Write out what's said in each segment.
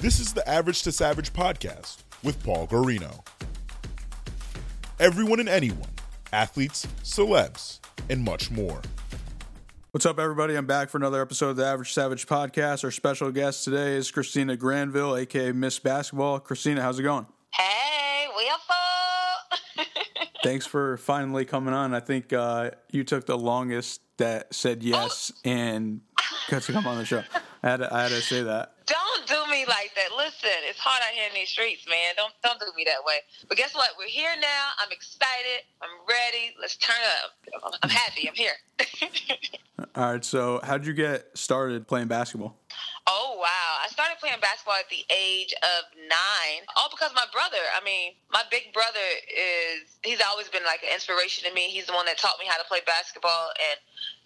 This is the Average to Savage podcast with Paul Guarino. Everyone and anyone, athletes, celebs, and much more. What's up, everybody? I'm back for another episode of the Average Savage podcast. Our special guest today is Christina Granville, aka Miss Basketball. Christina, how's it going? Hey, we up? Thanks for finally coming on. I think uh, you took the longest that said yes oh. and got to come on the show. I had to, I had to say that. Don't do me like that. Listen, it's hard out here in these streets, man. Don't don't do me that way. But guess what? We're here now. I'm excited. I'm ready. Let's turn up. I'm happy. I'm here. All right. So, how did you get started playing basketball? Oh wow! I started playing basketball at the age of nine, all because my brother. I mean, my big brother is—he's always been like an inspiration to me. He's the one that taught me how to play basketball, and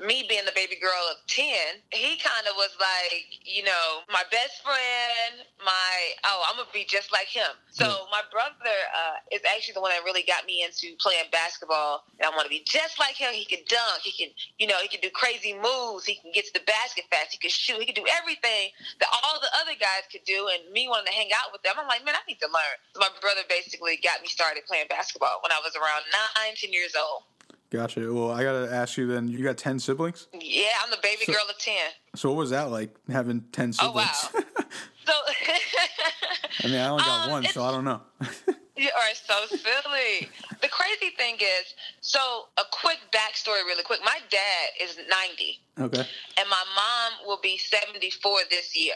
me being the baby girl of 10, he kind of was like, you know, my best friend, my, oh, I'm going to be just like him. So mm. my brother uh, is actually the one that really got me into playing basketball. And I want to be just like him. He can dunk. He can, you know, he can do crazy moves. He can get to the basket fast. He can shoot. He can do everything that all the other guys could do. And me wanting to hang out with them, I'm like, man, I need to learn. So my brother basically got me started playing basketball when I was around nine, 10 years old. Gotcha. Well, I gotta ask you then. You got ten siblings? Yeah, I'm the baby so, girl of ten. So what was that like having ten siblings? Oh wow. so I mean, I only got um, one, so I don't know. you are so silly. the crazy thing is, so a quick backstory, really quick. My dad is ninety. Okay. And my mom will be seventy four this year.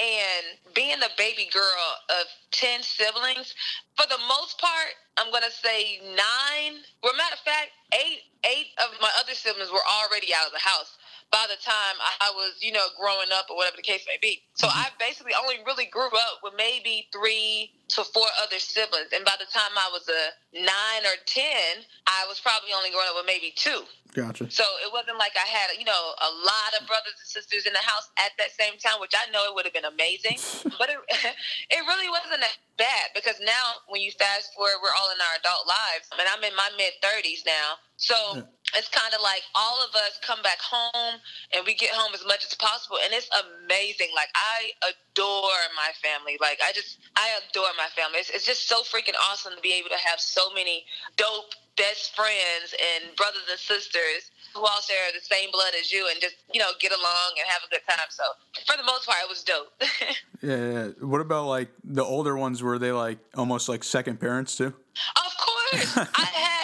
And being the baby girl of 10 siblings, for the most part, I'm going to say nine. Well, matter of fact, eight, eight of my other siblings were already out of the house by the time I was, you know, growing up or whatever the case may be. So mm-hmm. I basically only really grew up with maybe three to four other siblings. And by the time I was a nine or 10, I was probably only growing up with maybe two. Gotcha. So it wasn't like I had, you know, a lot of brothers and sisters in the house at that same time, which I know it would have been amazing. but it, it really wasn't that bad because now when you fast forward, we're all in our adult lives. and I'm in my mid 30s now. So yeah. It's kind of like all of us come back home and we get home as much as possible. And it's amazing. Like, I adore my family. Like, I just, I adore my family. It's, it's just so freaking awesome to be able to have so many dope best friends and brothers and sisters who all share the same blood as you and just, you know, get along and have a good time. So for the most part, it was dope. yeah, yeah. What about like the older ones? Were they like almost like second parents too? Of course. I had.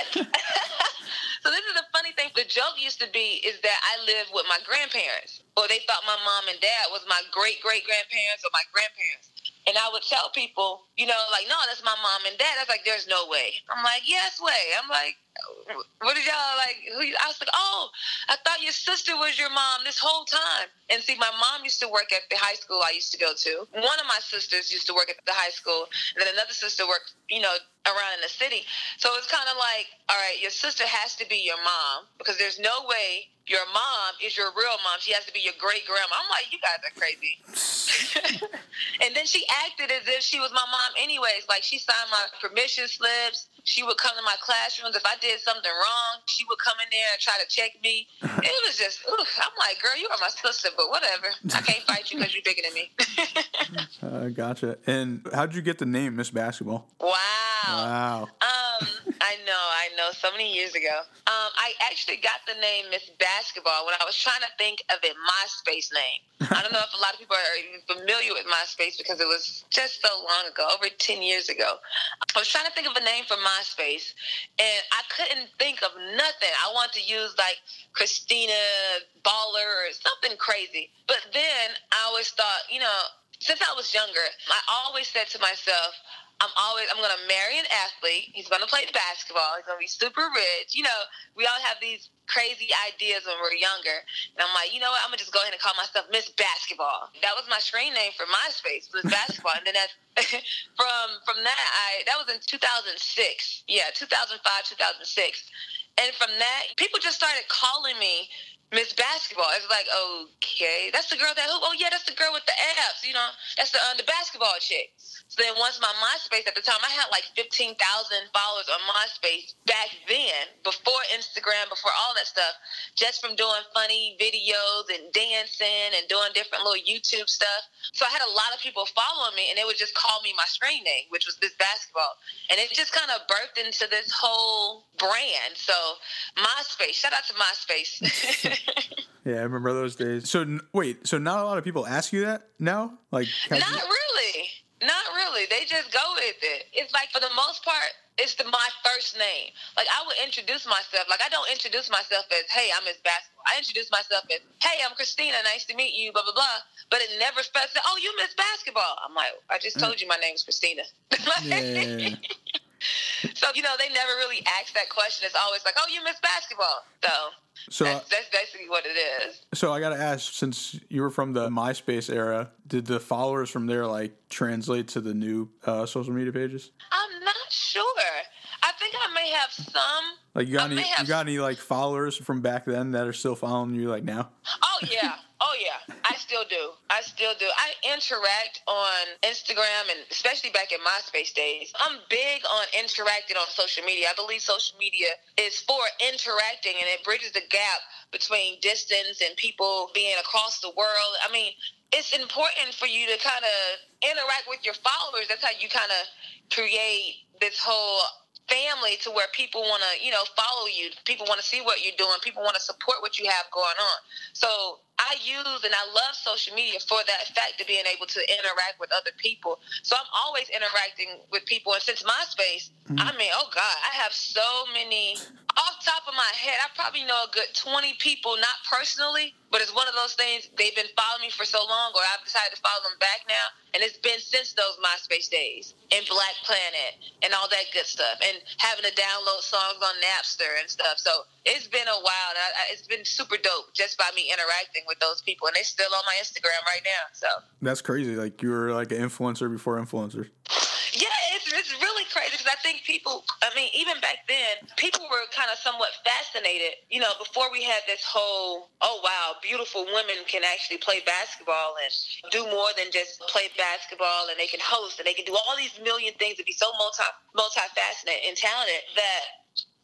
The. Joke used to be is that I lived with my grandparents. Or they thought my mom and dad was my great great grandparents or my grandparents. And I would tell people, you know, like, no, that's my mom and dad. Was like, there's no way. I'm like, yes way. I'm like, what did y'all like? Who, I was like, oh, I thought your sister was your mom this whole time. And see, my mom used to work at the high school I used to go to. One of my sisters used to work at the high school, and then another sister worked, you know, around in the city. So it's kind of like, all right, your sister has to be your mom because there's no way your mom is your real mom. She has to be your great grandma. I'm like, you guys are crazy. and then she acted as if she was my mom, anyways. Like she signed my permission slips. She would come to my classrooms. If I did something wrong, she would come in there and try to check me. It was just, ooh, I'm like, girl, you are my sister, but whatever. I can't fight you because you're bigger than me. uh, gotcha. And how'd you get the name Miss Basketball? Wow. Wow. Um, I know, I know. So many years ago, um, I actually got the name Miss Basketball when I was trying to think of a MySpace name. I don't know if a lot of people are even familiar with MySpace because it was just so long ago, over ten years ago. I was trying to think of a name for MySpace, and I couldn't think of nothing. I wanted to use like Christina Baller or something crazy, but then I always thought, you know, since I was younger, I always said to myself, I'm always I'm gonna marry an athlete. He's gonna play basketball. He's gonna be super rich. You know, we all have these crazy ideas when we're younger. And I'm like, you know what? I'm gonna just go ahead and call myself Miss Basketball. That was my screen name for MySpace, Miss Basketball. and then that's from from that I that was in 2006. Yeah, 2005, 2006. And from that, people just started calling me Miss Basketball. It's like, okay, that's the girl that hoop. Oh yeah, that's the girl with the abs. You know, that's the uh, the basketball chick. So then once my MySpace at the time, I had like fifteen thousand followers on MySpace back then, before Instagram, before all that stuff, just from doing funny videos and dancing and doing different little YouTube stuff. So I had a lot of people following me, and they would just call me my screen name, which was Miss Basketball, and it just kind of birthed into this whole brand. So MySpace, shout out to MySpace. yeah, I remember those days. So wait, so not a lot of people ask you that now, like not really. Not really. They just go with it. It's like for the most part, it's the my first name. Like I would introduce myself. Like I don't introduce myself as, "Hey, I'm Miss Basketball." I introduce myself as, "Hey, I'm Christina. Nice to meet you." Blah blah blah. But it never says, "Oh, you Miss Basketball." I'm like, I just mm. told you my name is Christina. yeah. So you know, they never really ask that question. It's always like, "Oh, you Miss Basketball." So so that's, that's, basically what it is. So I got to ask, since you were from the MySpace era, did the followers from there like translate to the new uh, social media pages? I'm not sure. I think I may have some. Like you got I any? You got any like followers from back then that are still following you like now? Oh yeah. Oh yeah, I still do. I still do. I interact on Instagram and especially back in MySpace days. I'm big on interacting on social media. I believe social media is for interacting and it bridges the gap between distance and people being across the world. I mean, it's important for you to kind of interact with your followers. That's how you kind of create this whole family to where people want to, you know, follow you. People want to see what you're doing. People want to support what you have going on. So I use and I love social media for that fact of being able to interact with other people. So I'm always interacting with people. And since MySpace, mm-hmm. I mean, oh God, I have so many off top of my head, I probably know a good 20 people, not personally, but it's one of those things they've been following me for so long, or I've decided to follow them back now. And it's been since those MySpace days and Black Planet and all that good stuff, and having to download songs on Napster and stuff. So it's been a while. I, I, it's been super dope just by me interacting with those people, and they're still on my Instagram right now. So that's crazy. Like you were like an influencer before influencers. Yeah, it's, it's really crazy because I think people, I mean, even back then, people were kind of somewhat fascinated. You know, before we had this whole, oh, wow, beautiful women can actually play basketball and do more than just play basketball and they can host and they can do all these million things and be so multi multifaceted and talented that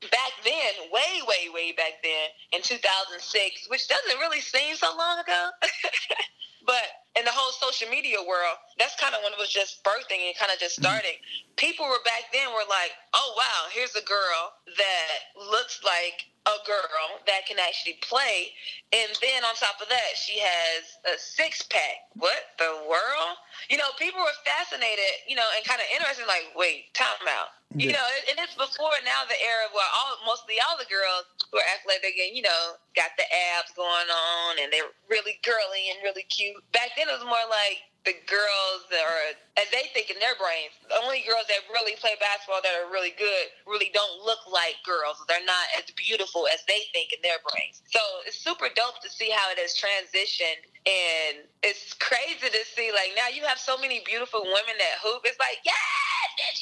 back then, way, way, way back then in 2006, which doesn't really seem so long ago. but in the whole social media world, that's kind of when it was just birthing and kind of just starting. Mm-hmm. People were back then were like, oh wow, here's a girl that looks like a girl that can actually play. And then on top of that, she has a six pack. What the world? You know, people were fascinated, you know, and kind of interested, like, wait, time out. Yeah. You know, and it's before now the era where all mostly all the girls who are athletic and, you know, got the abs going on and they're really girly and really cute. Back then it was more like the girls that are, as they think in their brains, the only girls that really play basketball that are really good really don't look like girls. They're not as beautiful as they think in their brains. So it's super dope to see how it has transitioned. And it's crazy to see, like, now you have so many beautiful women that hoop. It's like, yes, bitch,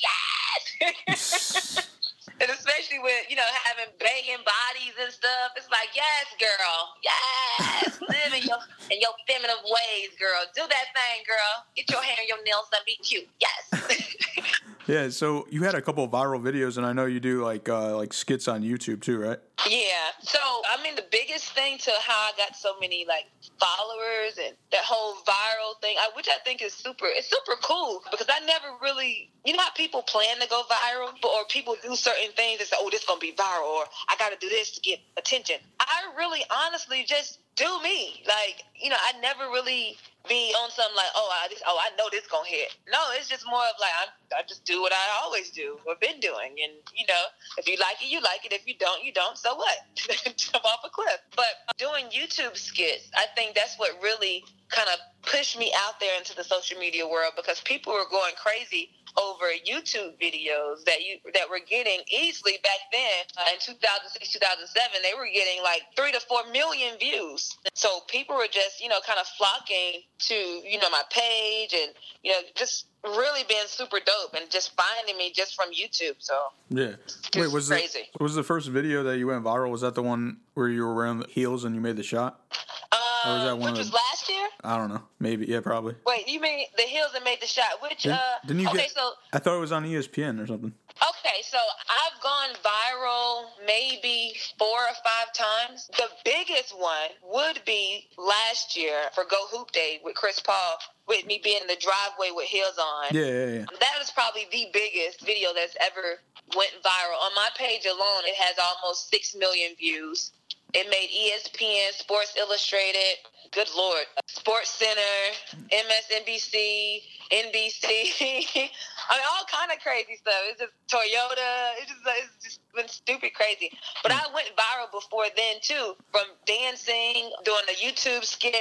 yes. And especially with, you know, having banging bodies and stuff. It's like, yes, girl. Yes. Live in your in your feminine ways, girl. Do that thing, girl. Get your hair and your nails done. Be cute. Yes. yeah, so you had a couple of viral videos and I know you do like uh like skits on YouTube too, right? Yeah. So I mean the biggest thing to how I got so many like followers and that whole viral thing, which I think is super it's super cool because I never really you know how people plan to go viral or people do certain things and say, Oh, this is gonna be viral or I gotta do this to get attention. I really honestly just do me. Like, you know, I never really be on something like, oh, I just, oh, I know this gonna hit. No, it's just more of like i I just do what I always do, or been doing, and you know, if you like it, you like it. If you don't, you don't. So what? Jump off a cliff. But doing YouTube skits, I think that's what really kind of pushed me out there into the social media world because people were going crazy over YouTube videos that you that were getting easily back then uh, in 2006 2007 they were getting like 3 to 4 million views so people were just you know kind of flocking to you know my page and you know just really being super dope and just finding me just from YouTube so Yeah. Wait, was crazy. the was the first video that you went viral? Was that the one where you were wearing the heels and you made the shot? Or was that um, one which was last year I don't know. Maybe. Yeah, probably. wait you mean the Hills that made the shot which Didn't, uh didn't you okay get? so I thought it was on ESPN or something. Okay, so I've gone viral maybe four or five times. The biggest one would be last year for Go Hoop Day with Chris Paul, with me being in the driveway with heels on. Yeah, yeah, yeah. That is probably the biggest video that's ever went viral. On my page alone, it has almost six million views. It made ESPN, Sports Illustrated, good lord, Sports Center, MSNBC, NBC. I mean, all kind of crazy stuff. It's just Toyota. It's just, it's just been stupid crazy. But I went viral before then too, from dancing, doing a YouTube skit,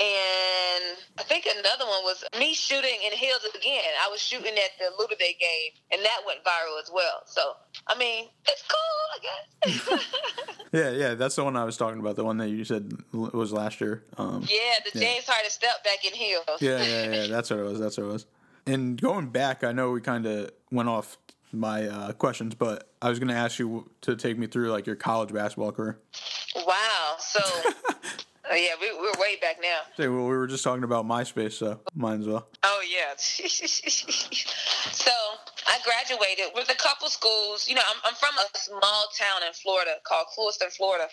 and I think another one was me shooting in heels again. I was shooting at the Luda Day game, and that went viral as well. So, I mean, it's cool, I guess. Yeah, yeah, that's the one I was talking about. The one that you said was last year. Um, yeah, the Yeah. James Harden step back in heels. yeah, yeah, yeah. That's what it was. That's what it was. And going back, I know we kind of went off my uh, questions, but I was going to ask you to take me through like your college basketball career. Wow. So, uh, yeah, we, we're way back now. Say, well, we were just talking about MySpace, so might as well. Oh yeah. so I graduated with a couple schools. You know, I'm, I'm from a small town in Florida called Clewiston, Florida.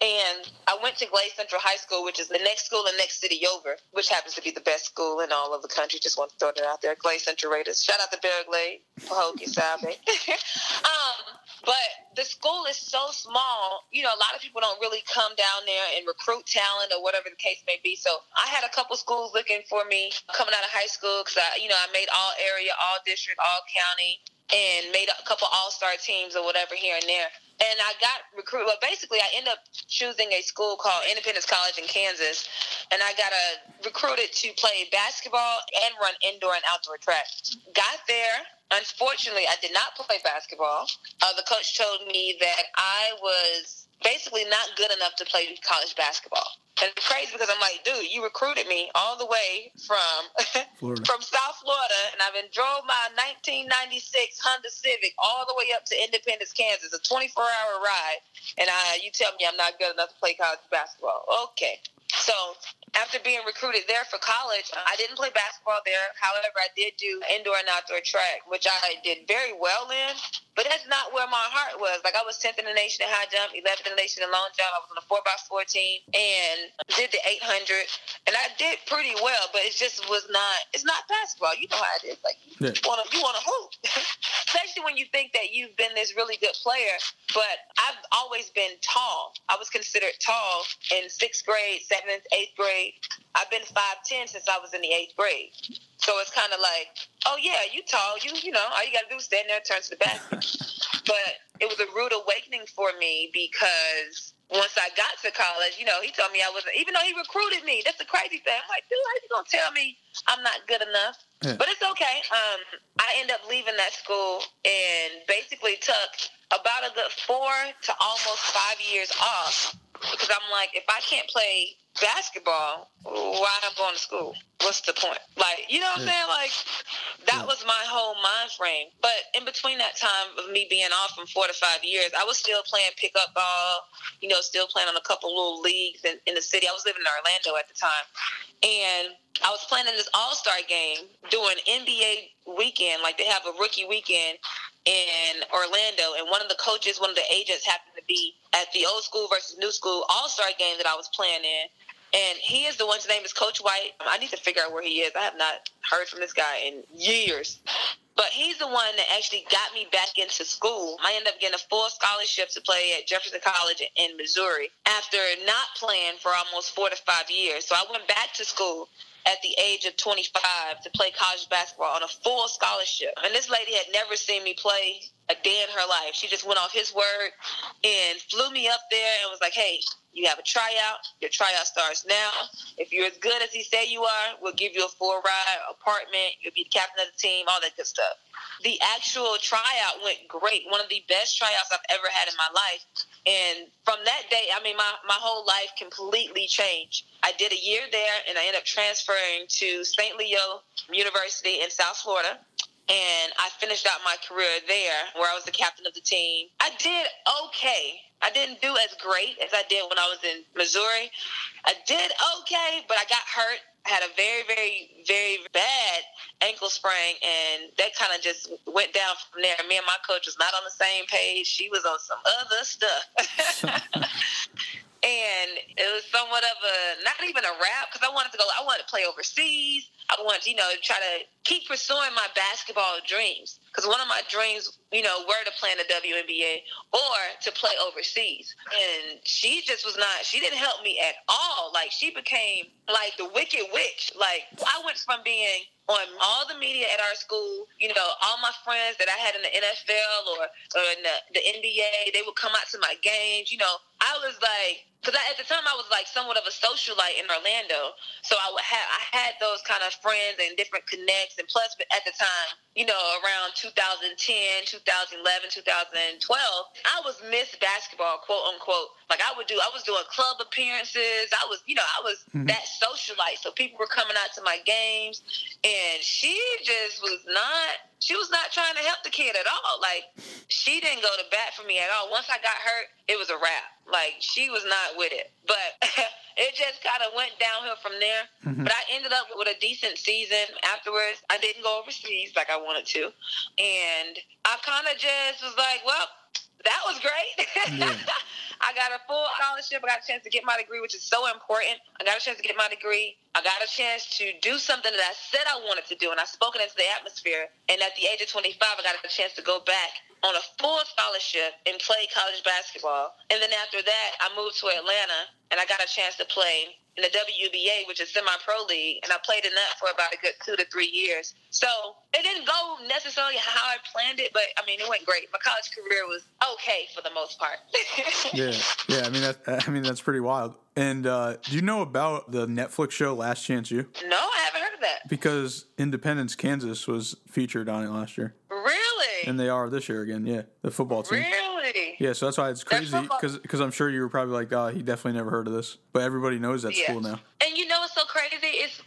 And I went to Glade Central High School, which is the next school in next city over, which happens to be the best school in all of the country. Just want to throw that out there. Glade Central Raiders. Shout out to Belle Glade, Pahokee, um, but the school is so small, you know, a lot of people don't really come down there and recruit talent or whatever the case may be. So I had a couple schools looking for me coming out of high school because I, you know, I made all area, all district, all county, and made a couple all star teams or whatever here and there. And I got recruited. Well, basically, I ended up choosing a school called Independence College in Kansas, and I got uh, recruited to play basketball and run indoor and outdoor track. Got there. Unfortunately, I did not play basketball. Uh, the coach told me that I was basically not good enough to play college basketball. And it's crazy because I'm like, dude, you recruited me all the way from Florida. from South Florida, and I've been drove my 1996 Honda Civic all the way up to Independence, Kansas, a 24 hour ride, and I, you tell me I'm not good enough to play college basketball. Okay, so after being recruited there for college, I didn't play basketball there. However, I did do indoor and outdoor track, which I did very well in. But that's not where my heart was. Like I was 10th in the nation in high jump, 11th in the nation in long jump. I was on 4x4 team and did the 800, and I did pretty well. But it just was not. It's not basketball. You know how it is. Like you want to you want to hoop, especially when you think that you've been this really good player. But I've always been tall. I was considered tall in sixth grade, seventh, eighth grade. I've been five ten since I was in the eighth grade. So it's kind of like, oh yeah, you tall, you you know, all you got to do is stand there, and turn to the back. but it was a rude awakening for me because once I got to college, you know, he told me I wasn't, even though he recruited me. That's the crazy thing. I'm like, dude, how you gonna tell me I'm not good enough? Yeah. But it's okay. Um, I end up leaving that school and basically took about a good four to almost five years off because I'm like, if I can't play basketball, why am going to school? What's the point? Like, you know what I'm saying? Like, that was my whole mind frame. But in between that time of me being off from four to five years, I was still playing pickup ball, you know, still playing on a couple little leagues in, in the city. I was living in Orlando at the time. And I was playing in this All Star game doing NBA weekend. Like, they have a rookie weekend in Orlando, and one of the coaches, one of the agents, happened to be at the old school versus new school All Star game that I was playing in. And he is the one. His name is Coach White. I need to figure out where he is. I have not heard from this guy in years. But he's the one that actually got me back into school. I ended up getting a full scholarship to play at Jefferson College in Missouri after not playing for almost four to five years. So I went back to school at the age of 25 to play college basketball on a full scholarship. And this lady had never seen me play a day in her life. She just went off his word and flew me up there and was like, "Hey, you have a tryout. Your tryout starts now. If you're as good as he say you are, we'll give you a full ride, apartment. You'll be the captain of the team, all that good stuff." The actual tryout went great. One of the best tryouts I've ever had in my life. And from that day, I mean, my, my whole life completely changed. I did a year there and I ended up transferring to St. Leo University in South Florida and I finished out my career there where I was the captain of the team. I did okay. I didn't do as great as I did when I was in Missouri. I did okay, but I got hurt. I had a very, very, very bad ankle sprain, and that kind of just went down from there. Me and my coach was not on the same page. She was on some other stuff. and it was somewhat of a not even a rap because I wanted to go. I wanted to play overseas. I wanted, you know, try to keep pursuing my basketball dreams because one of my dreams, you know, were to play in the WNBA or to play overseas. And she just was not. She didn't help me at all. Like she became like the wicked witch. Like I went from being on all the media at our school. You know, all my friends that I had in the NFL or, or in the, the NBA, they would come out to my games. You know, I was like, because at the time I was like somewhat of a socialite in Orlando, so I would have I had those kind of friends and different connects, and plus at the time, you know, around 2010, 2011, 2012, I was Miss Basketball, quote unquote. Like I would do, I was doing club appearances. I was, you know, I was mm-hmm. that socialite. So people were coming out to my games, and she just was not she was not trying to help the kid at all. Like she didn't go to bat for me at all. Once I got hurt, it was a wrap. Like she was not with it. But it just kind of went downhill from there. Mm-hmm. But I ended up with a decent season afterwards. I didn't go overseas like I wanted to, and I kind of just was like, well, that was great. Yeah. I got a full scholarship. I got a chance to get my degree, which is so important. I got a chance to get my degree. I got a chance to do something that I said I wanted to do, and I spoke it into the atmosphere. And at the age of 25, I got a chance to go back on a full scholarship and play college basketball. And then after that, I moved to Atlanta, and I got a chance to play in the WBA, which is semi-pro league, and I played in that for about a good two to three years. So it didn't go necessarily how I planned it, but I mean, it went great. My college career was okay for the most part. yeah, yeah. I mean, that, I mean, that's pretty wild. And uh, do you know about the Netflix show Last Chance U? No, I haven't heard of that. Because Independence, Kansas was featured on it last year. Really? And they are this year again. Yeah, the football team. Really? Yeah, so that's why it's crazy because I'm sure you were probably like, oh, he definitely never heard of this, but everybody knows that school now. And you know what's so crazy? It's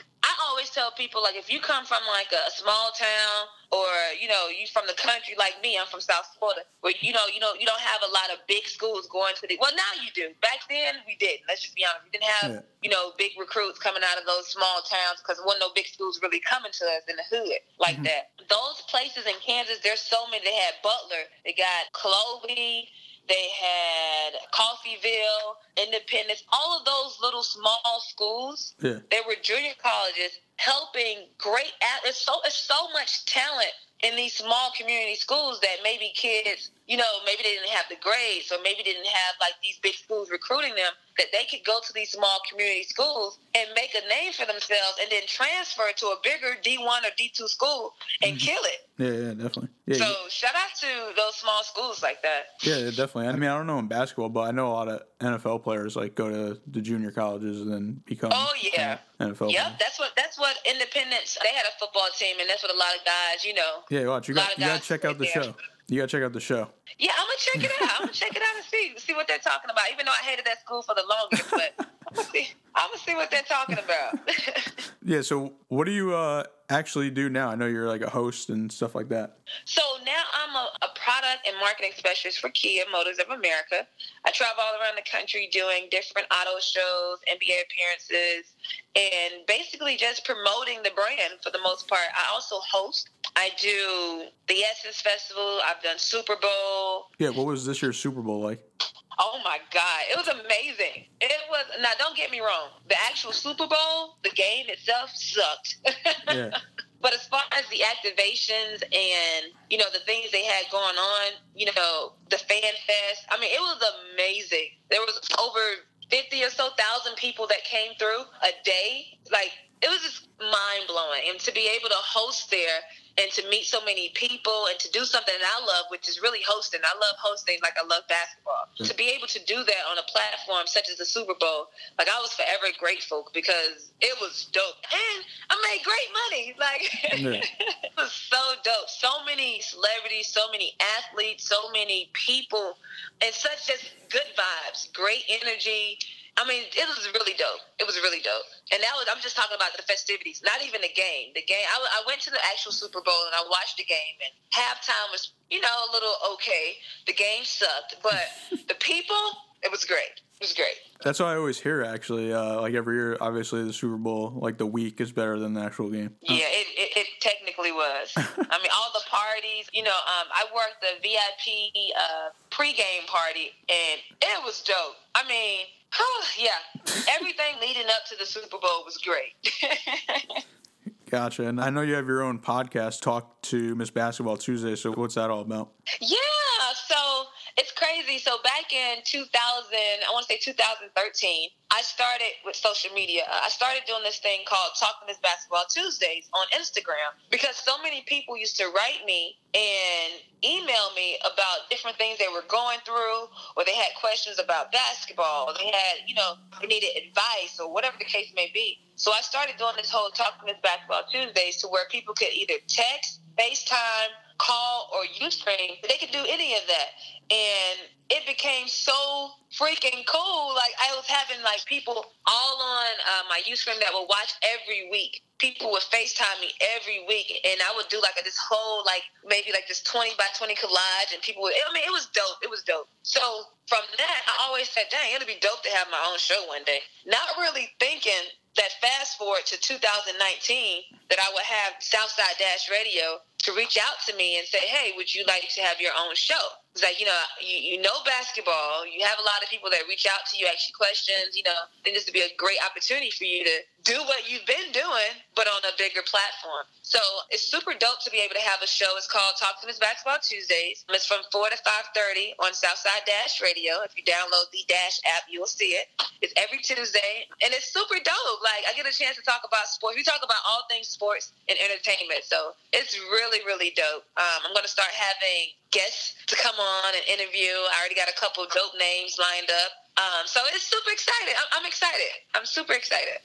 tell people like if you come from like a small town or you know you from the country like me, I'm from South Florida, where you know you know you don't have a lot of big schools going to the. Well, now you do. Back then we didn't. Let's just be honest. We didn't have yeah. you know big recruits coming out of those small towns because there wasn't no big schools really coming to us in the hood like mm-hmm. that. Those places in Kansas, there's so many. They had Butler. They got Clovey. They had Coffeyville, Independence, all of those little small schools. Yeah. They were junior colleges helping great. It's so it's so much talent in these small community schools that maybe kids, you know, maybe they didn't have the grades or maybe didn't have like these big schools recruiting them, that they could go to these small community schools and make a name for themselves and then transfer to a bigger D1 or D2 school and mm-hmm. kill it. Yeah, yeah, definitely. Yeah, so shout out to those small schools like that. Yeah, yeah, definitely. I mean, I don't know in basketball, but I know a lot of NFL players like go to the junior colleges and then become. Oh yeah, NFL. Yep, that's what that's what Independence. They had a football team, and that's what a lot of guys, you know. Yeah, watch you got you got to check out the there. show. You gotta check out the show. Yeah, I'm gonna check it out. I'm gonna check it out and see see what they're talking about. Even though I hated that school for the longest, but I'm gonna see, I'm gonna see what they're talking about. yeah. So, what do you uh, actually do now? I know you're like a host and stuff like that. So now I'm a, a product and marketing specialist for Kia Motors of America. I travel all around the country doing different auto shows, NBA appearances, and basically just promoting the brand for the most part. I also host I do the Essence Festival. I've done Super Bowl. Yeah, what was this year's Super Bowl like? Oh my God, it was amazing. It was now. Don't get me wrong. The actual Super Bowl, the game itself sucked. Yeah. but as far as the activations and you know the things they had going on, you know the fan fest. I mean, it was amazing. There was over fifty or so thousand people that came through a day. Like it was just mind blowing, and to be able to host there and to meet so many people and to do something that I love, which is really hosting. I love hosting like I love basketball. Mm-hmm. To be able to do that on a platform such as the Super Bowl, like I was forever grateful because it was dope. And I made great money. Like yeah. it was so dope. So many celebrities, so many athletes, so many people, and such just good vibes, great energy I mean, it was really dope. It was really dope. And that was, I'm just talking about the festivities, not even the game. The game, I, I went to the actual Super Bowl and I watched the game, and halftime was, you know, a little okay. The game sucked, but the people, it was great. It was great. That's what I always hear, actually. Uh, like every year, obviously, the Super Bowl, like the week is better than the actual game. Yeah, it, it, it technically was. I mean, all the parties, you know, um, I worked the VIP uh, pregame party, and it was dope. I mean, yeah, everything leading up to the Super Bowl was great. Gotcha. And I know you have your own podcast, Talk to Miss Basketball Tuesday. So what's that all about? Yeah. So it's crazy. So back in 2000, I want to say 2013, I started with social media. I started doing this thing called Talking Miss Basketball Tuesdays on Instagram because so many people used to write me and email me about different things they were going through, or they had questions about basketball, or they had, you know, they needed advice, or whatever the case may be. So I started doing this whole Talking Miss Basketball Tuesdays to where people could either text, FaceTime, call, or use Ustream. They could do any of that. And it became so freaking cool. Like I was having like people all on uh, my Ustream that would watch every week. People would FaceTime me every week, and I would do like this whole like maybe like this twenty by twenty collage, and people would. I mean, it was dope. It was dope. So from that, I always said, "Dang, it'd be dope to have my own show one day." Not really thinking that fast forward to 2019 that I would have Southside Dash Radio to reach out to me and say, "Hey, would you like to have your own show?" It's like, you know, you, you know basketball. You have a lot of people that reach out to you, ask you questions. You know, I think this would be a great opportunity for you to do what you've been doing, but on a bigger platform. So it's super dope to be able to have a show. It's called Talk to Miss Basketball Tuesdays. It's from 4 to 5.30 on Southside Dash Radio. If you download the Dash app, you'll see it. It's every Tuesday, and it's super dope. Like, I get a chance to talk about sports. We talk about all things sports and entertainment. So it's really, really dope. Um, I'm going to start having guests to come on and interview. I already got a couple dope names lined up. Um, so it's super excited. I'm, I'm, excited. I'm super excited.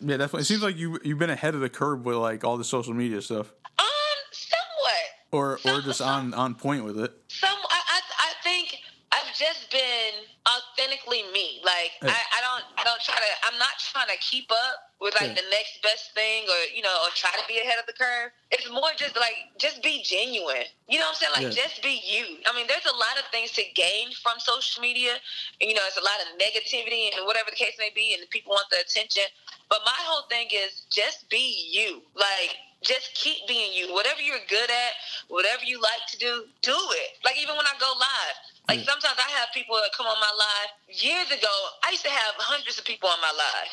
Yeah, definitely. It seems like you you've been ahead of the curve with like all the social media stuff. Um, somewhat. Or some, or just some, on on point with it. Some I, I I think I've just been authentically me. Like hey. I, I don't I don't try to I'm not trying to keep up with like yeah. the next best thing or you know or try to be ahead of the curve it's more just like just be genuine. You know what i'm saying? Like yeah. just be you. I mean there's a lot of things to gain from social media. You know it's a lot of negativity and whatever the case may be and people want the attention. But my whole thing is just be you. Like just keep being you. Whatever you're good at whatever you like to do do it. Like even when i go live like sometimes I have people that come on my live. Years ago, I used to have hundreds of people on my live.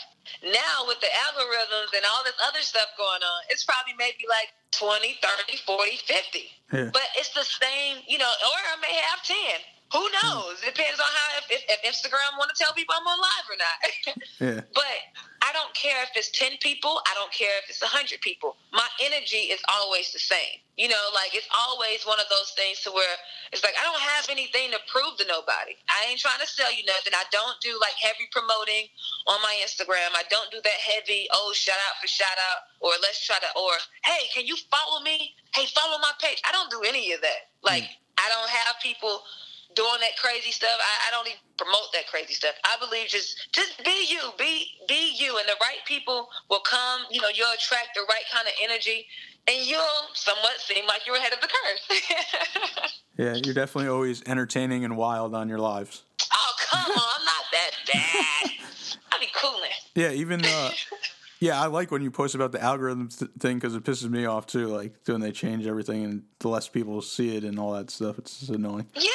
Now with the algorithms and all this other stuff going on, it's probably maybe like 20, 30, 40, 50. Yeah. But it's the same, you know, or I may have 10. Who knows? It depends on how if, if Instagram want to tell people I'm on live or not. yeah. But I don't care if it's 10 people. I don't care if it's 100 people. My energy is always the same. You know, like it's always one of those things to where it's like I don't have anything to prove to nobody. I ain't trying to sell you nothing. I don't do like heavy promoting on my Instagram. I don't do that heavy, oh, shout out for shout out, or let's try to, or hey, can you follow me? Hey, follow my page. I don't do any of that. Like, mm. I don't have people doing that crazy stuff. I, I, don't even promote that crazy stuff. I believe just just be you, be be you, and the right people will come. You know, you'll attract the right kind of energy, and you'll somewhat seem like you're ahead of the curve. yeah, you're definitely always entertaining and wild on your lives. Oh come on, I'm not that bad. I'll be cooling. Yeah, even. Uh, yeah, I like when you post about the algorithm th- thing because it pisses me off too. Like when they change everything and the less people see it and all that stuff, it's just annoying. Yeah,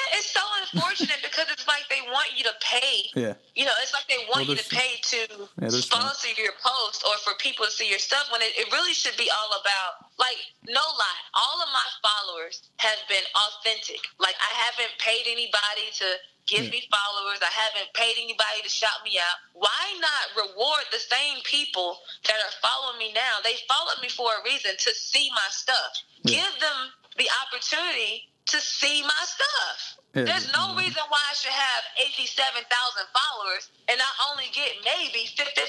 unfortunate because it's like they want you to pay. Yeah. You know, it's like they want Well, you to pay to Yeah, sponsor your post or for people to see your stuff when it, it really should be all about like no lie. All of my followers have been authentic. Like I haven't paid anybody to give Yeah. me followers. I haven't paid anybody to shout me out. Why not reward the same people that are following me now? They followed me for a reason to see my stuff. Yeah. Give them the opportunity to see my stuff. Yeah. There's no mm-hmm. reason why I should have 87,000 followers and I only get maybe 1,500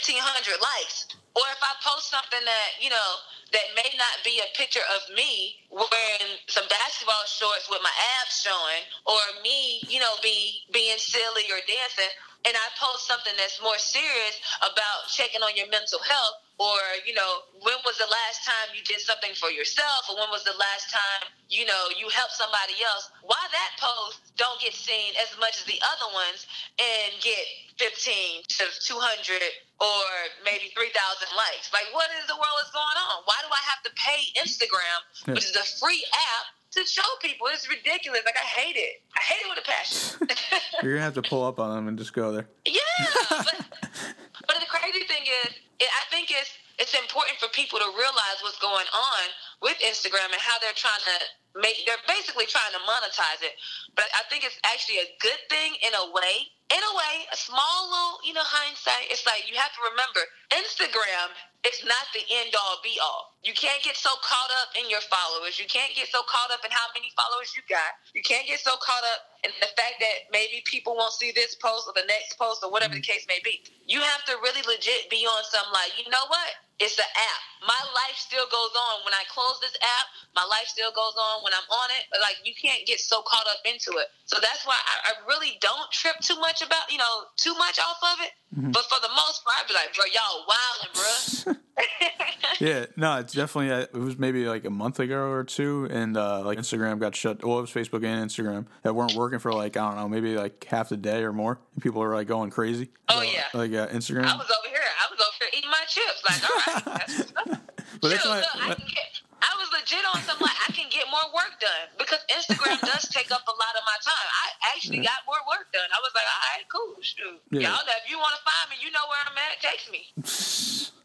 likes. Or if I post something that, you know, that may not be a picture of me wearing some basketball shorts with my abs showing or me, you know, be being silly or dancing and I post something that's more serious about checking on your mental health or you know when was the last time you did something for yourself or when was the last time you know you helped somebody else? Why that post don't get seen as much as the other ones and get 15 to 200 or maybe 3000 likes? Like what in the world is going on? Why do i have to pay instagram which is a free app to show people? It's ridiculous. Like i hate it. I hate it with a passion. You're gonna have to pull up on them and just go there. yeah, but, but the crazy thing is, it, I think it's it's important for people to realize what's going on with Instagram and how they're trying to make. They're basically trying to monetize it, but I think it's actually a good thing in a way. In a way, a small little, you know, hindsight. It's like you have to remember, Instagram is not the end all be all. You can't get so caught up in your followers. You can't get so caught up in how many followers you got. You can't get so caught up in the fact that maybe people won't see this post or the next post or whatever the mm-hmm. case may be. You have to really legit be on some like, you know what? It's an app. My life still goes on. When I close this app, my life still goes on when I'm on it. But like you can't get so caught up into it. So that's why I, I really don't trip too much about, you know, too much off of it. Mm-hmm. But for the most part, I'd be like, bro, y'all wildin', bro. Yeah, no, it's definitely. uh, It was maybe like a month ago or two, and uh, like Instagram got shut. Well, it was Facebook and Instagram that weren't working for like I don't know, maybe like half the day or more. And people were like going crazy. Oh, about, yeah. like uh, Instagram. I was over here. I was over here eating my chips. Like, all right, that's but that's look, I, get, I was legit on some like I can get more work done because Instagram does take up a lot of my time. I actually got more work done. I was like, all right, cool, shoot. Yeah. Y'all know if you want to find me, you know where I'm at. Text me.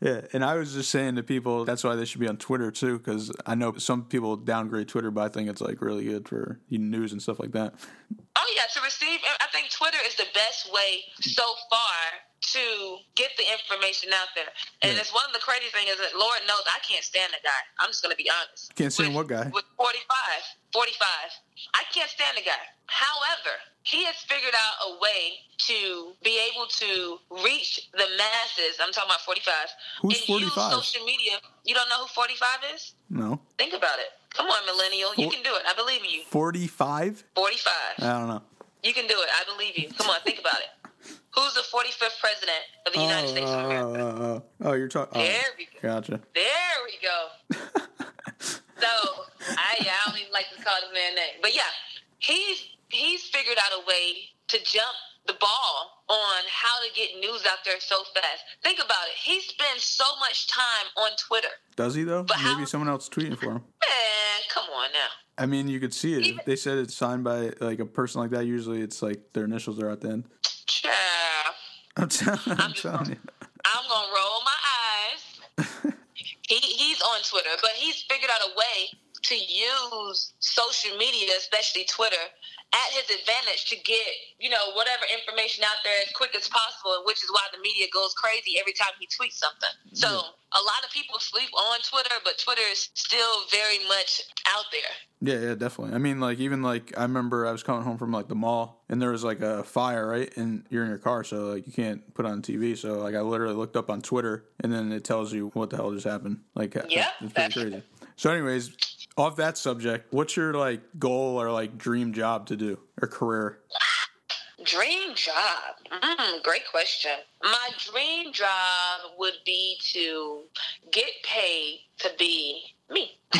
Yeah, and I was just saying to people that's why they should be on Twitter too, because I know some people downgrade Twitter, but I think it's like really good for news and stuff like that. Oh yeah, to receive. I think Twitter is the best way so far to get the information out there. And Yeah. it's one of the crazy things is that Lord knows I can't stand the guy. I'm just gonna be honest. Can't stand With- what guy? With 45, 45. I can't stand the guy. However, he has figured out a way to be able to reach the masses. I'm talking about 45. Who's and 45? use social media. You don't know who 45 is? No, Think about it. Come on, millennial. You can do it. I believe in you. forty-five. 45. I don't know. You can do it. I believe you. Come on, think about it. Who's the 45th president of the United States of America? oh, oh, oh, oh. oh you're talking. Oh, there we go. Gotcha. There we go. so I, yeah, I don't even like to call this man name, but yeah, he's he's figured out a way to jump the ball on how to get news out there so fast. Think about it. He spends so much time on Twitter. Does he though? But Maybe how- someone else tweeting for him. Man, come on now. I mean, you could see it. Even- They said it's signed by like a person like that. Usually, it's like their initials are at the end. Child. I'm, tell- I'm just telling you. I'm gonna roll my eyes. he, he's on Twitter, but he's figured out a way to use social media, especially Twitter, at his advantage to get you know whatever information out there as quick as possible, which is why the media goes crazy every time he tweets something. So a lot of people sleep on Twitter, but Twitter is still very much out there. Yeah, yeah, definitely. I mean, like even like I remember I was coming home from like the mall and there was like a fire, right? And you're in your car, so like you can't put on TV. So like I literally looked up on Twitter and then it tells you what the hell just happened. Like uh, Yeah, it's pretty crazy. So, anyways, off that subject, what's your like goal or like dream job to do or career? Dream job. Mm, great question. My dream job would be to get paid to be me.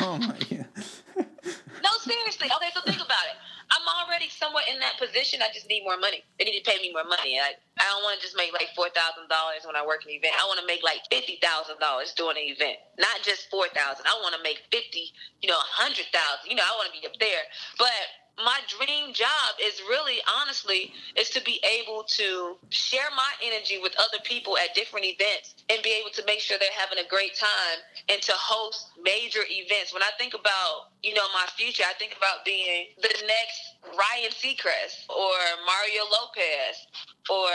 oh my god. No, seriously. Okay, so think about it. I'm already somewhat in that position. I just need more money. They need to pay me more money. I, I don't want to just make like four thousand dollars when I work an event. I want to make like fifty thousand dollars doing an event, not just four thousand. I want to make fifty, you know, a hundred thousand. You know, I want to be up there. But my dream job is really honestly is to be able to share my energy with other people at different events and be able to make sure they're having a great time and to host major events. When i think about you know my future i think about being the next ryan seacrest or mario lopez or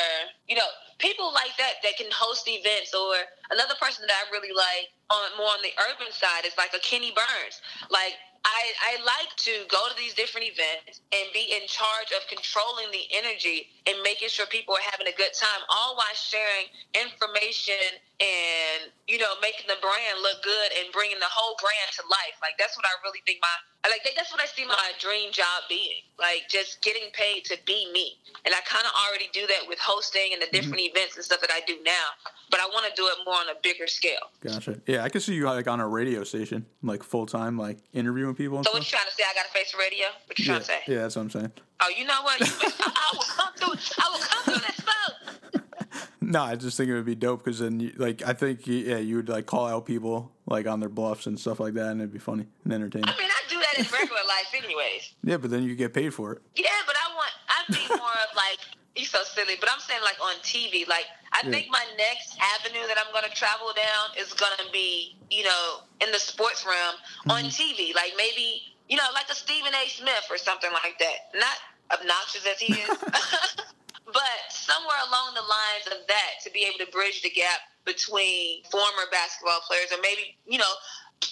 you know people like that that can host events. Or another person that i really like on more on the urban side is like a kenny burns. Like I, I like to go to these different events and be in charge of controlling the energy and making sure people are having a good time, all while sharing information and you know making the brand look good and bringing the whole brand to life. Like that's what I really think my like that's what I see my dream job being. Like just getting paid to be me, and I kind of already do that with hosting and the mm-hmm. different mm-hmm. events and stuff that I do now. But I want to do it more on a bigger scale. Gotcha. Yeah, I can see you like on a radio station, like full time, like interviewing people. so stuff. what you trying to say? I got a face for radio? What you yeah. trying to say? Yeah, that's what I'm saying. Oh, you know what? I, I will come through. I will come through this phone. No, I just think it would be dope because then, you, like, I think yeah, you would like call out people like on their bluffs and stuff like that, and it'd be funny and entertaining. I mean, I do that in regular life, anyways. Yeah, but then you get paid for it. Yeah, but I want I'd be more of like you're so silly, but I'm saying like on TV. Like I yeah. think my next avenue that I'm gonna travel down is gonna be, you know, in the sports realm mm-hmm. on TV. Like maybe, you know, like a Stephen A. Smith or something like that. Not obnoxious as he is. but somewhere along the lines of that to be able to bridge the gap between former basketball players or maybe, you know,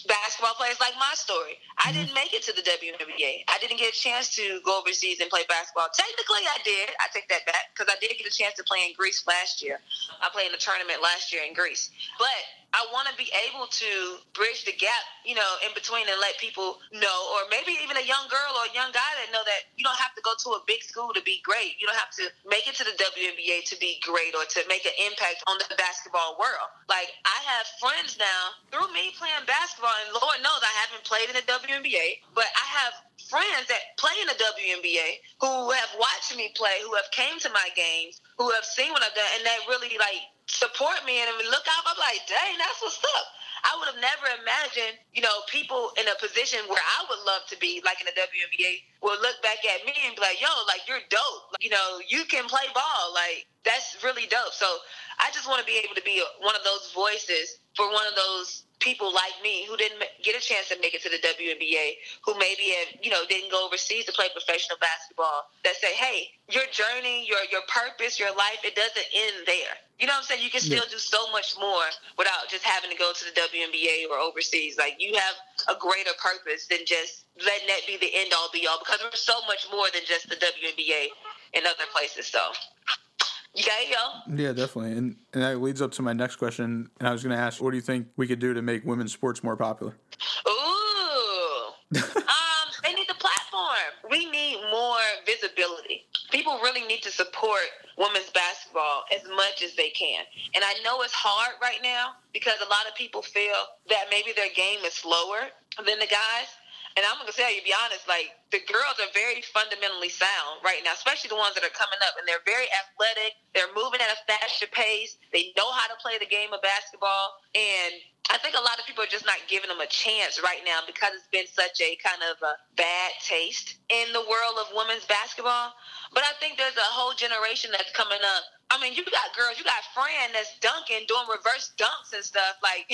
basketball players like my story. I mm-hmm. didn't make it to the WNBA. I didn't get a chance to go overseas and play basketball. Technically, I did. I take that back because I did get a chance to play in Greece last year. I played in the tournament last year in Greece. But I want to be able to bridge the gap, you know, in between and let people know, or maybe even a young girl or a young guy that know that you don't have to go to a big school to be great. You don't have to make it to the WNBA to be great or to make an impact on the basketball world. Like I have friends now through me playing basketball, and Lord knows I haven't played in the WNBA, but I have friends that play in the WNBA who have watched me play, who have came to my games, who have seen what I've done, and that really like support me and look up. I'm like, dang, that's what's up. I would have never imagined, you know, people in a position where I would love to be, like in the WNBA, will look back at me and be like, yo, like you're dope. Like, you know, you can play ball. Like that's really dope. So I just want to be able to be one of those voices for one of those people like me who didn't get a chance to make it to the WNBA, who maybe have, you know didn't go overseas to play professional basketball, that say, hey, your journey, your your purpose, your life, it doesn't end there. You know what I'm saying? You can still do so much more without just having to go to the WNBA or overseas. Like you have a greater purpose than just letting that be the end all be all because there's so much more than just the WNBA and other places. So yeah, Yeah, definitely. And, and that leads up to my next question. And I was going to ask, what do you think we could do to make women's sports more popular? Ooh. um, they need the platform. We need more visibility. People really need to support women's basketball as much as they can. And I know it's hard right now because a lot of people feel that maybe their game is slower than the guys. And I'm gonna tell you, be honest, like the girls are very fundamentally sound right now, especially the ones that are coming up, and they're very athletic. They're moving at a faster pace. They know how to play the game of basketball, and I think a lot of people are just not giving them a chance right now because it's been such a kind of a bad taste in the world of women's basketball. But I think there's a whole generation that's coming up. I mean, you got girls, you got Fran that's dunking, doing reverse dunks and stuff. Like,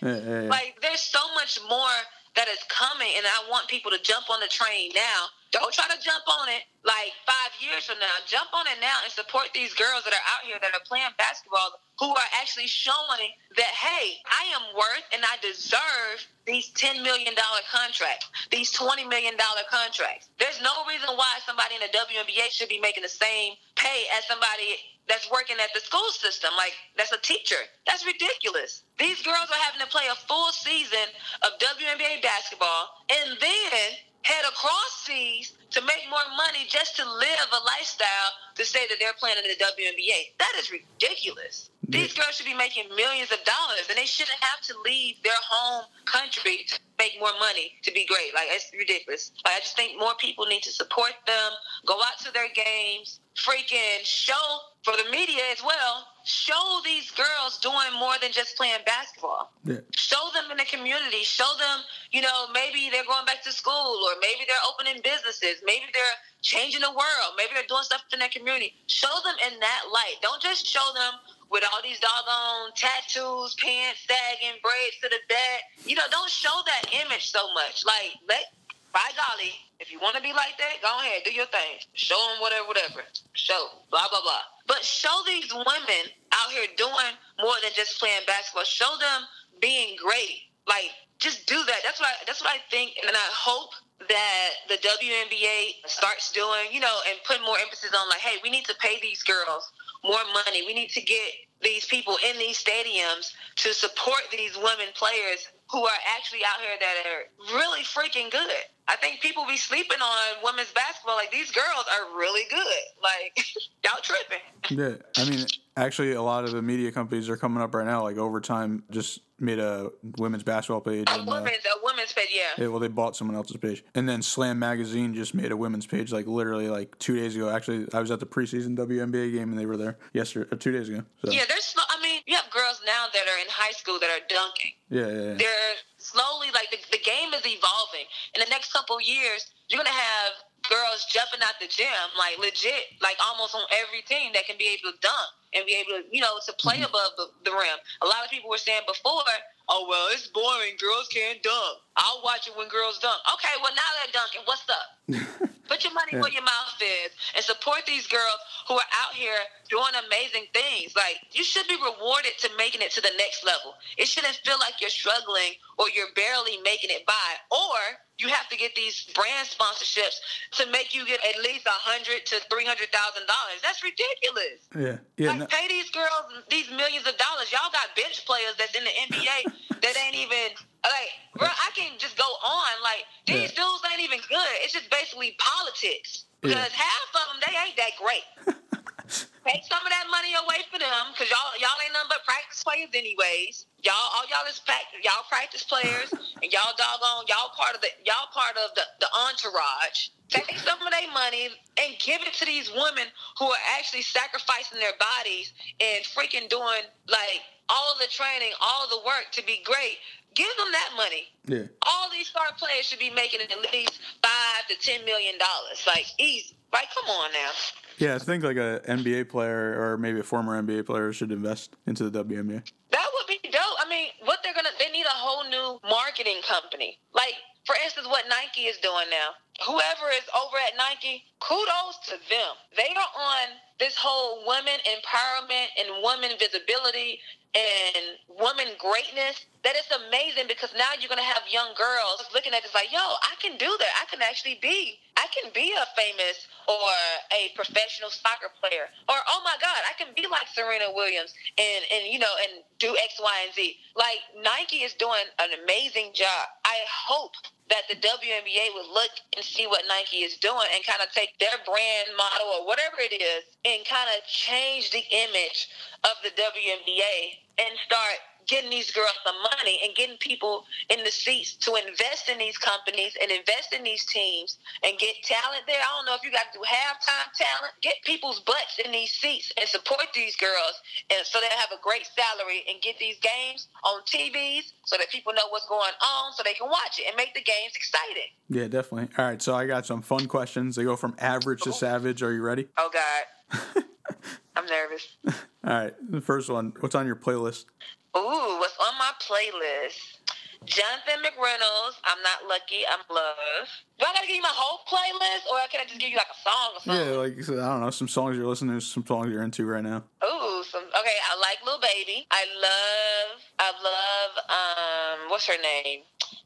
like there's so much more that is coming, and I want people to jump on the train now. Don't try to jump on it like five years from now. Jump on it now and support these girls that are out here that are playing basketball who are actually showing that, hey, I am worth and I deserve these $10 million contracts, these $20 million contracts. There's no reason why somebody in the WNBA should be making the same pay as somebody that's working at the school system, like that's a teacher. That's ridiculous. These girls are having to play a full season of WNBA basketball and then head across seas to make more money just to live a lifestyle to say that they're playing in the WNBA. That is ridiculous. These girls should be making millions of dollars, and they shouldn't have to leave their home country to make more money to be great. Like it's ridiculous. Like, I just think more people need to support them, go out to their games, freaking show for the media as well. Show these girls doing more than just playing basketball. Yeah. Show them in the community. Show them, you know, maybe they're going back to school, or maybe they're opening businesses. Maybe they're changing the world. Maybe they're doing stuff in their community. Show them in that light. Don't just show them with all these doggone tattoos, pants sagging, braids to the back. You know, don't show that image so much. Like, let, by golly, if you want to be like that, go ahead, do your thing. Show them whatever, whatever. Show, blah, blah, blah. But show these women out here doing more than just playing basketball. Show them being great. Like, just do that. That's what I, that's what I think, and I hope that the WNBA starts doing, you know, and put more emphasis on like, hey, we need to pay these girls more money. We need to get these people in these stadiums to support these women players who are actually out here that are really freaking good. I think people be sleeping on women's basketball. Like these girls are really good. Like y'all tripping. Yeah, I mean, actually, a lot of the media companies are coming up right now. Like Overtime just made a women's basketball page. A and, uh, women's, a women's page, yeah. yeah, well, they bought someone else's page, and then Slam Magazine just made a women's page. Like literally, like two days ago. Actually, I was at the preseason WNBA game, and they were there yesterday, or two days ago. So, Yeah, there's. I mean, you have girls now that are in high school that are dunking. yeah, yeah, yeah. they're slowly like the, the game is evolving. In the next couple years you're gonna have girls jumping out the gym like legit like almost on every team that can be able to dunk and be able to you know to play mm-hmm. above the, the rim. A lot of people were saying before oh well it's boring girls can't dunk i'll watch it when girls dunk okay well now they're dunking what's up Put your money Yeah. where your mouth is and support these girls who are out here doing amazing things. Like, you should be rewarded to making it to the next level. It shouldn't feel like you're struggling or you're barely making it by. Or you have to get these brand sponsorships to make you get at least a hundred to three hundred thousand dollars. That's ridiculous. yeah, yeah. Like, no- pay these girls these millions of dollars. Y'all got bench players that's in the NBA that ain't even like, bro. I can just go on. Like these Yeah. dudes ain't even good. It's just basically politics Yeah. because half of them they ain't that great. Take some of that money away from them because y'all y'all ain't nothing but practice players anyways. Y'all all y'all is y'all practice players and y'all doggone y'all part of the y'all part of the, the entourage. Take some of their money and give it to these women who are actually sacrificing their bodies and freaking doing like all the training, all the work to be great. Give them that money. yeah. All these star players should be making at least five to ten million dollars. Like easy. Like come on now. Yeah, I think like a NBA player or maybe a former NBA player should invest into the WNBA. That would be dope. I mean, what they're gonna they need a whole new marketing company. Like, for instance, what Nike is doing now. Whoever is over at Nike, kudos to them. They are on this whole women empowerment and women visibility and woman greatness. That is amazing because now you're gonna have young girls looking at this like, yo, I can do that. I can actually be I can be a famous or a professional soccer player. Or oh my God, I can be like Serena Williams and, and you know and do X, Y, and Z. Like Nike is doing an amazing job. I hope that the WNBA would look and see what Nike is doing and kind of take their brand model or whatever it is and kind of change the image of the WNBA and start getting these girls some money and getting people in the seats to invest in these companies and invest in these teams and get talent there. I don't know if you got to do halftime talent. Get people's butts in these seats and support these girls and so they have a great salary and get these games on TVs so that people know what's going on so they can watch it and make the games exciting. Yeah, definitely. All right, so I got some fun questions. They go from average to oh. savage. Are you ready? Oh God. I'm nervous. All right, the first one. What's on your playlist? Ooh, what's on my playlist? Jonathan McReynolds, I'm not lucky, I'm love. Do I gotta give you my whole playlist or can I just give you like a song or something? Yeah, like I said, I don't know, some songs you're listening to, some songs you're into right now. Ooh, some okay, I like Lil Baby. I love I love um what's her name?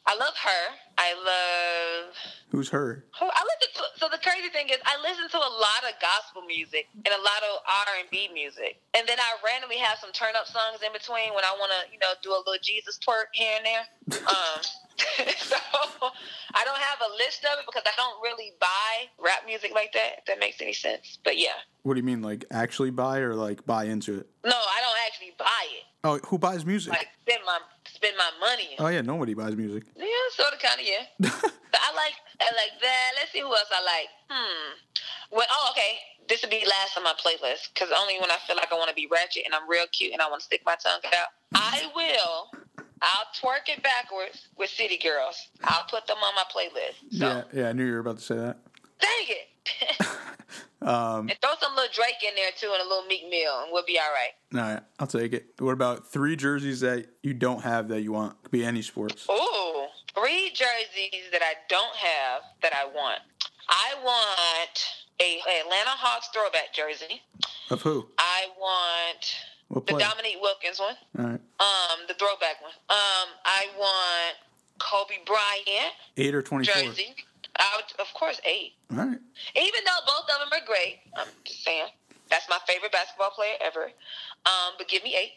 I love her. I love Who's her? who I listen to so the crazy thing is I listen to a lot of gospel music and a lot of R and B music. And then I randomly have some turn up songs in between when I wanna, you know, do a little Jesus twerk here and there. Um so I don't have a list of it because I don't really buy rap music like that. If that makes any sense. But yeah. What do you mean, like actually buy or like buy into it? No, I don't actually buy it. Oh, who buys music? Like spend my spend my money. Oh yeah, nobody buys music. Yeah, sort of, kind of, yeah. but I like I like that. Let's see who else I like. Hmm. Well, oh, okay. This would be last on my playlist because only when I feel like I want to be ratchet and I'm real cute and I want to stick my tongue out, I will. I'll twerk it backwards with City Girls. I'll put them on my playlist. So. Yeah, yeah, I knew you were about to say that. Dang it. Um, and throw some little Drake in there too and a little Meek Mill, and we'll be all right. All right, I'll take it. What about three jerseys that you don't have that you want? Could be any sports. Ooh, three jerseys that I don't have that I want. I want a, Atlanta Hawks throwback jersey. Of who? I want What the? Dominique Wilkins one. All right, Um, the throwback one. Um, I want Kobe Bryant eight or twenty-four. jersey. I would, of course, eight. All right. Even though both of them are great, I'm just saying that's my favorite basketball player ever. Um, but give me eight.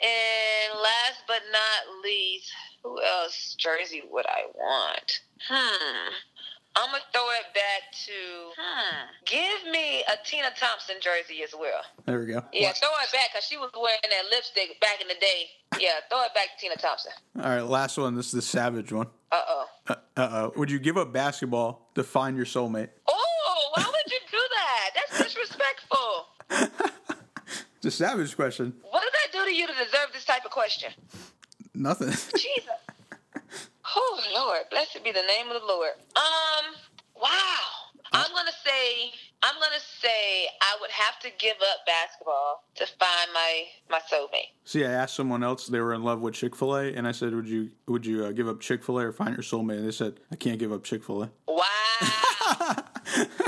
And last but not least, who else jersey would I want? Hmm. I'm gonna throw it back to. Hmm. Give me a Tina Thompson jersey as well. There we go. Yeah, throw it back because she was wearing that lipstick back in the day. Yeah, throw it back to Tina Thompson. All right, last one. This is the savage one. Uh oh. Uh oh. Would you give up basketball to find your soulmate? Oh, why would you do that? That's disrespectful. It's a savage question. What did I do to you to deserve this type of question? Nothing. Jesus. Oh Lord, blessed be the name of the Lord. Um, wow. I'm gonna say I'm gonna say I would have to give up basketball to find my my soulmate. See, I asked someone else; they were in love with Chick Fil A, and I said, "Would you would you uh, give up Chick Fil A or find your soulmate?" And they said, "I can't give up Chick Fil A." Wow.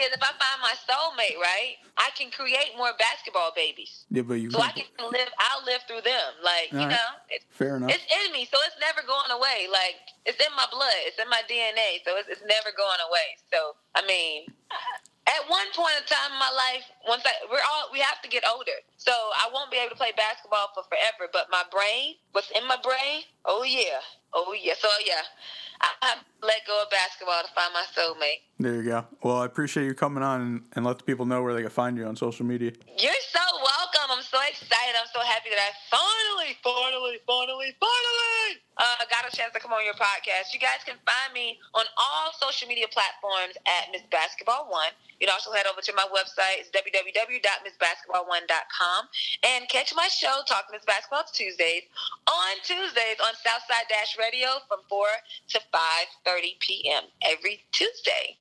See, the crazy thing is, if I find my soulmate, right, I can create more basketball babies. Yeah, but you. So I can live. I'll live through them. Like you All right. know, it's Fair enough. it's in me, so it's never going away. Like it's in my blood, it's in my DNA, so it's, it's never going away. So I mean, at one point in time in my life, once I we're all we have to get older, so I won't be able to play basketball for forever. But my brain, what's in my brain? Oh yeah, oh yeah. So yeah, I have to let go of basketball to find my soulmate. There you go. Well, I appreciate you coming on and, let the people know where they can find you on social media. You're so welcome. I'm so excited. I'm so happy that I finally, finally, finally, finally uh, got a chance to come on your podcast. You guys can find me on all social media platforms at Miss Basketball One. You can also head over to my website. It's www.missbasketball1.com and catch my show, Talk Miss Basketball Tuesdays, on Tuesdays on Southside Dash Radio from 4 to 5.30 p.m. every Tuesday.